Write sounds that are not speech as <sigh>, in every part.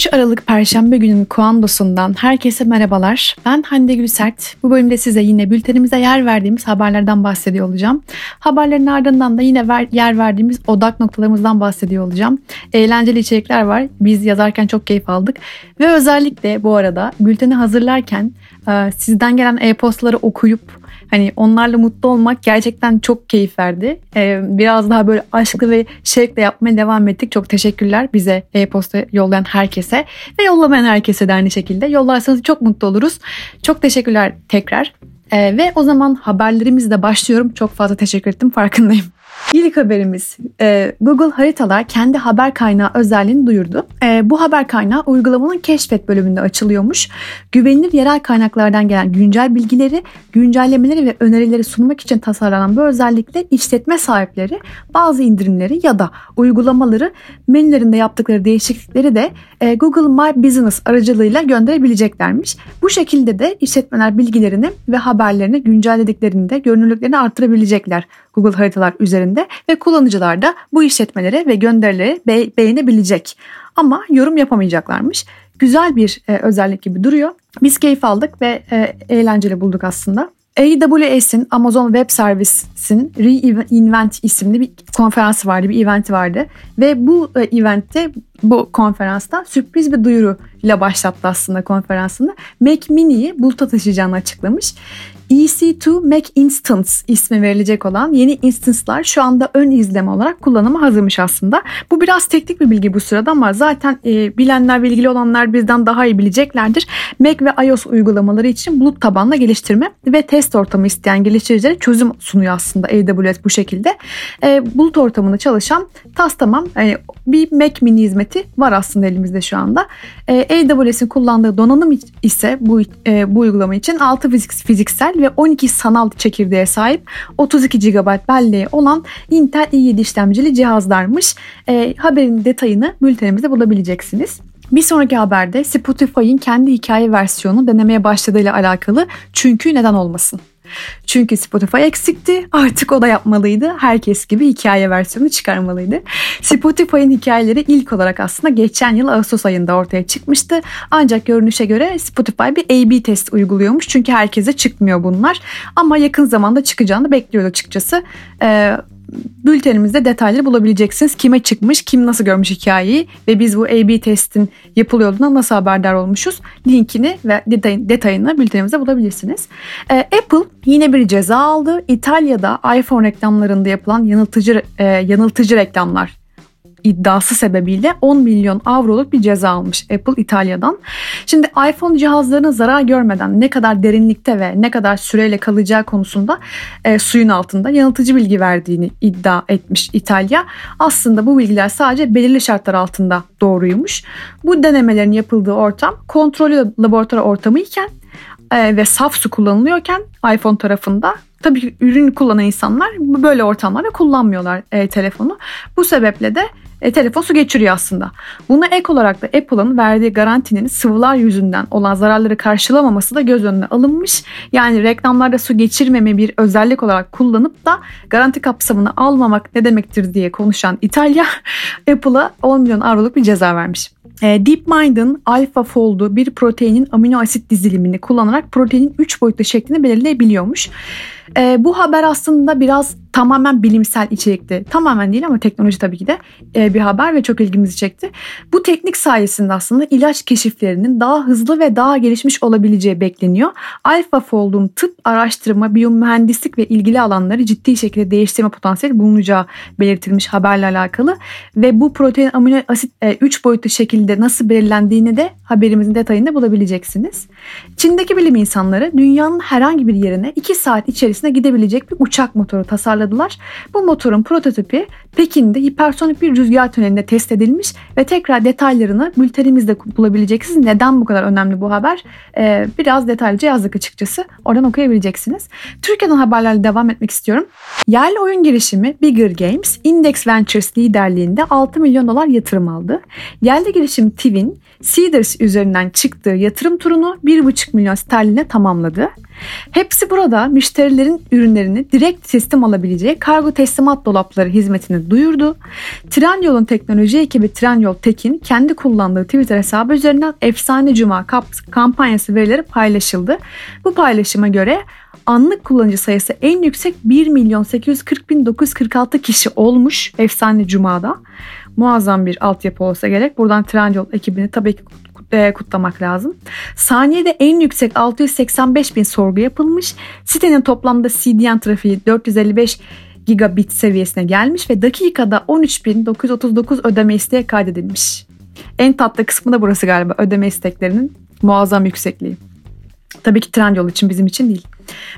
13 Aralık Perşembe günün Kuandos'undan herkese merhabalar. Ben Hande Gülsert. Bu bölümde size yine bültenimize yer verdiğimiz haberlerden bahsediyor olacağım. Haberlerin ardından da yine ver, yer verdiğimiz odak noktalarımızdan bahsediyor olacağım. Eğlenceli içerikler var. Biz yazarken çok keyif aldık. Ve özellikle bu arada bülteni hazırlarken sizden gelen e-postaları okuyup Hani onlarla mutlu olmak gerçekten çok keyif verdi. Ee, biraz daha böyle aşklı ve şevkle yapmaya devam ettik. Çok teşekkürler bize e-posta yollayan herkese ve yollamayan herkese de aynı şekilde. Yollarsanız çok mutlu oluruz. Çok teşekkürler tekrar. Ee, ve o zaman haberlerimizle başlıyorum. Çok fazla teşekkür ettim farkındayım. İlk haberimiz e, Google Haritalar kendi haber kaynağı özelliğini duyurdu. E, bu haber kaynağı uygulamanın keşfet bölümünde açılıyormuş. Güvenilir yerel kaynaklardan gelen güncel bilgileri, güncellemeleri ve önerileri sunmak için tasarlanan bu özellikle işletme sahipleri bazı indirimleri ya da uygulamaları menülerinde yaptıkları değişiklikleri de e, Google My Business aracılığıyla gönderebileceklermiş. Bu şekilde de işletmeler bilgilerini ve haberlerini güncellediklerinde görünürlüklerini artırabilecekler. Google Haritalar üzerinde ve kullanıcılar da bu işletmelere ve gönderileri be- beğenebilecek. Ama yorum yapamayacaklarmış. Güzel bir e, özellik gibi duruyor. Biz keyif aldık ve e, eğlenceli bulduk aslında. AWS'in Amazon Web Services'in Reinvent isimli bir konferansı vardı, bir eventi vardı. Ve bu e, eventte, bu konferansta sürpriz bir duyuruyla başlattı aslında konferansını. Mac Mini'yi buluta taşıyacağını açıklamış. EC2 Mac Instance ismi verilecek olan yeni instance'lar şu anda ön izleme olarak kullanıma hazırmış aslında. Bu biraz teknik bir bilgi bu sırada ama zaten e, bilenler ve ilgili olanlar bizden daha iyi bileceklerdir. Mac ve iOS uygulamaları için bulut tabanlı geliştirme ve test ortamı isteyen geliştiricilere çözüm sunuyor aslında AWS bu şekilde. E, bulut ortamında çalışan tas tamam yani bir Mac mini hizmeti var aslında elimizde şu anda. E, AWS'in kullandığı donanım ise bu, e, bu uygulama için 6 fiziksel ve 12 sanal çekirdeğe sahip 32 GB belleği olan Intel i7 işlemcili cihazlarmış. E, haberin detayını bültenimizde bulabileceksiniz. Bir sonraki haberde Spotify'ın kendi hikaye versiyonu denemeye başladığıyla alakalı çünkü neden olmasın. Çünkü Spotify eksikti. Artık o da yapmalıydı. Herkes gibi hikaye versiyonu çıkarmalıydı. Spotify'ın hikayeleri ilk olarak aslında geçen yıl Ağustos ayında ortaya çıkmıştı. Ancak görünüşe göre Spotify bir A-B test uyguluyormuş. Çünkü herkese çıkmıyor bunlar. Ama yakın zamanda çıkacağını bekliyordu açıkçası. Ee, bültenimizde detayları bulabileceksiniz. Kime çıkmış, kim nasıl görmüş hikayeyi ve biz bu A-B testin yapılıyor nasıl haberdar olmuşuz. Linkini ve detayını bültenimizde bulabilirsiniz. Ee, Apple yine bir ceza aldı. İtalya'da iPhone reklamlarında yapılan yanıltıcı e, yanıltıcı reklamlar iddiası sebebiyle 10 milyon avroluk bir ceza almış Apple İtalya'dan. Şimdi iPhone cihazlarının zarar görmeden ne kadar derinlikte ve ne kadar süreyle kalacağı konusunda e, suyun altında yanıltıcı bilgi verdiğini iddia etmiş İtalya. Aslında bu bilgiler sadece belirli şartlar altında doğruymuş. Bu denemelerin yapıldığı ortam kontrollü laboratuvar ortamı iken e, ve saf su kullanılıyorken iPhone tarafında tabii ürün kullanan insanlar böyle ortamlarda kullanmıyorlar e, telefonu. Bu sebeple de e, telefon su geçiriyor aslında. Buna ek olarak da Apple'ın verdiği garantinin sıvılar yüzünden olan zararları karşılamaması da göz önüne alınmış. Yani reklamlarda su geçirmeme bir özellik olarak kullanıp da garanti kapsamını almamak ne demektir diye konuşan İtalya <laughs> Apple'a 10 milyon avroluk bir ceza vermiş. E, DeepMind'ın AlphaFold'u bir proteinin amino asit dizilimini kullanarak proteinin 3 boyutlu şeklini belirleyebiliyormuş. E, bu haber aslında biraz tamamen bilimsel içerikli. Tamamen değil ama teknoloji tabii ki de e, bir haber ve çok ilgimizi çekti. Bu teknik sayesinde aslında ilaç keşiflerinin daha hızlı ve daha gelişmiş olabileceği bekleniyor. AlphaFold'un tıp, araştırma, biyomühendislik ve ilgili alanları ciddi şekilde değiştirme potansiyeli bulunacağı belirtilmiş haberle alakalı. Ve bu protein amino asit 3 e, boyutlu şekilde nasıl belirlendiğini de haberimizin detayında bulabileceksiniz. Çin'deki bilim insanları dünyanın herhangi bir yerine 2 saat içerisinde gidebilecek bir uçak motoru tasarladılar. Bu motorun prototipi Pekin'de hipersonik bir rüzgar tünelinde test edilmiş ve tekrar detaylarını bültenimizde bulabileceksiniz. Neden bu kadar önemli bu haber? Ee, biraz detaylıca yazdık açıkçası. Oradan okuyabileceksiniz. Türkiye'den haberlerle devam etmek istiyorum. Yerli oyun girişimi Bigger Games, Index Ventures liderliğinde 6 milyon dolar yatırım aldı. Yerli girişim Twin, Seeders üzerinden çıktığı yatırım turunu 1,5 milyon sterline tamamladı. Hepsi burada müşterilerin ürünlerini direkt teslim alabileceği kargo teslimat dolapları hizmetini duyurdu. Trendyol'un teknoloji ekibi Trendyol Tekin kendi kullandığı Twitter hesabı üzerinden Efsane Cuma kampanyası verileri paylaşıldı. Bu paylaşıma göre anlık kullanıcı sayısı en yüksek 1 milyon 840 bin 946 kişi olmuş Efsane Cuma'da. Muazzam bir altyapı olsa gerek. Buradan Trendyol ekibini tabii ki e, kutlamak lazım. Saniyede en yüksek 685 bin sorgu yapılmış. Sitenin toplamda CDN trafiği 455 gigabit seviyesine gelmiş ve dakikada 13.939 ödeme isteği kaydedilmiş. En tatlı kısmı da burası galiba ödeme isteklerinin muazzam yüksekliği. Tabii ki Trendyol için bizim için değil.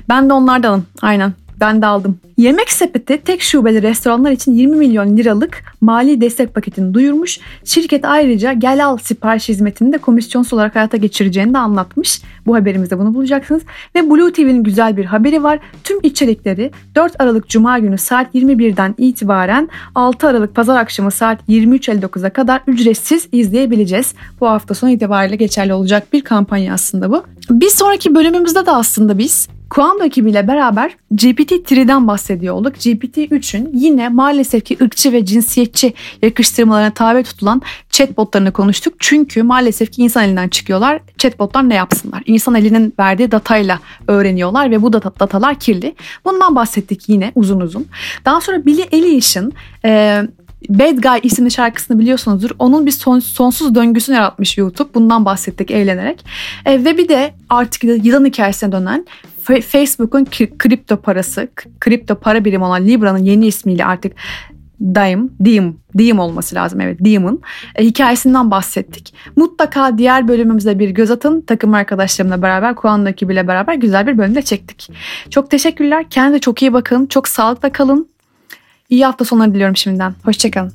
Ben de onlardanım aynen. Ben de aldım. Yemek sepeti tek şubeli restoranlar için 20 milyon liralık mali destek paketini duyurmuş. Şirket ayrıca gel al sipariş hizmetini de komisyonsuz olarak hayata geçireceğini de anlatmış. Bu haberimizde bunu bulacaksınız. Ve Blue TV'nin güzel bir haberi var. Tüm içerikleri 4 Aralık Cuma günü saat 21'den itibaren 6 Aralık Pazar akşamı saat 23.59'a kadar ücretsiz izleyebileceğiz. Bu hafta sonu itibariyle geçerli olacak bir kampanya aslında bu. Bir sonraki bölümümüzde de aslında biz Kuando ekibiyle beraber GPT-3'den bahsediyor olduk. GPT-3'ün yine maalesef ki ırkçı ve cinsiyetçi yakıştırmalarına tabi tutulan chatbotlarını konuştuk. Çünkü maalesef ki insan elinden çıkıyorlar. Chatbotlar ne yapsınlar? İnsan elinin verdiği datayla öğreniyorlar ve bu data, datalar kirli. Bundan bahsettik yine uzun uzun. Daha sonra Billie Eilish'in e, Bad Guy isimli şarkısını biliyorsunuzdur. Onun bir son, sonsuz döngüsünü yaratmış YouTube. Bundan bahsettik eğlenerek. E, ve bir de artık yılan hikayesine dönen Facebook'un kripto parası, kripto para birimi olan Libra'nın yeni ismiyle artık Dime, Dim, Dim olması lazım evet Dim'in e, hikayesinden bahsettik. Mutlaka diğer bölümümüzde bir göz atın. Takım arkadaşlarımla beraber, Kuan'la ekibiyle beraber güzel bir bölümde çektik. Çok teşekkürler. Kendinize çok iyi bakın. Çok sağlıkla kalın. İyi hafta sonları diliyorum şimdiden. Hoşçakalın.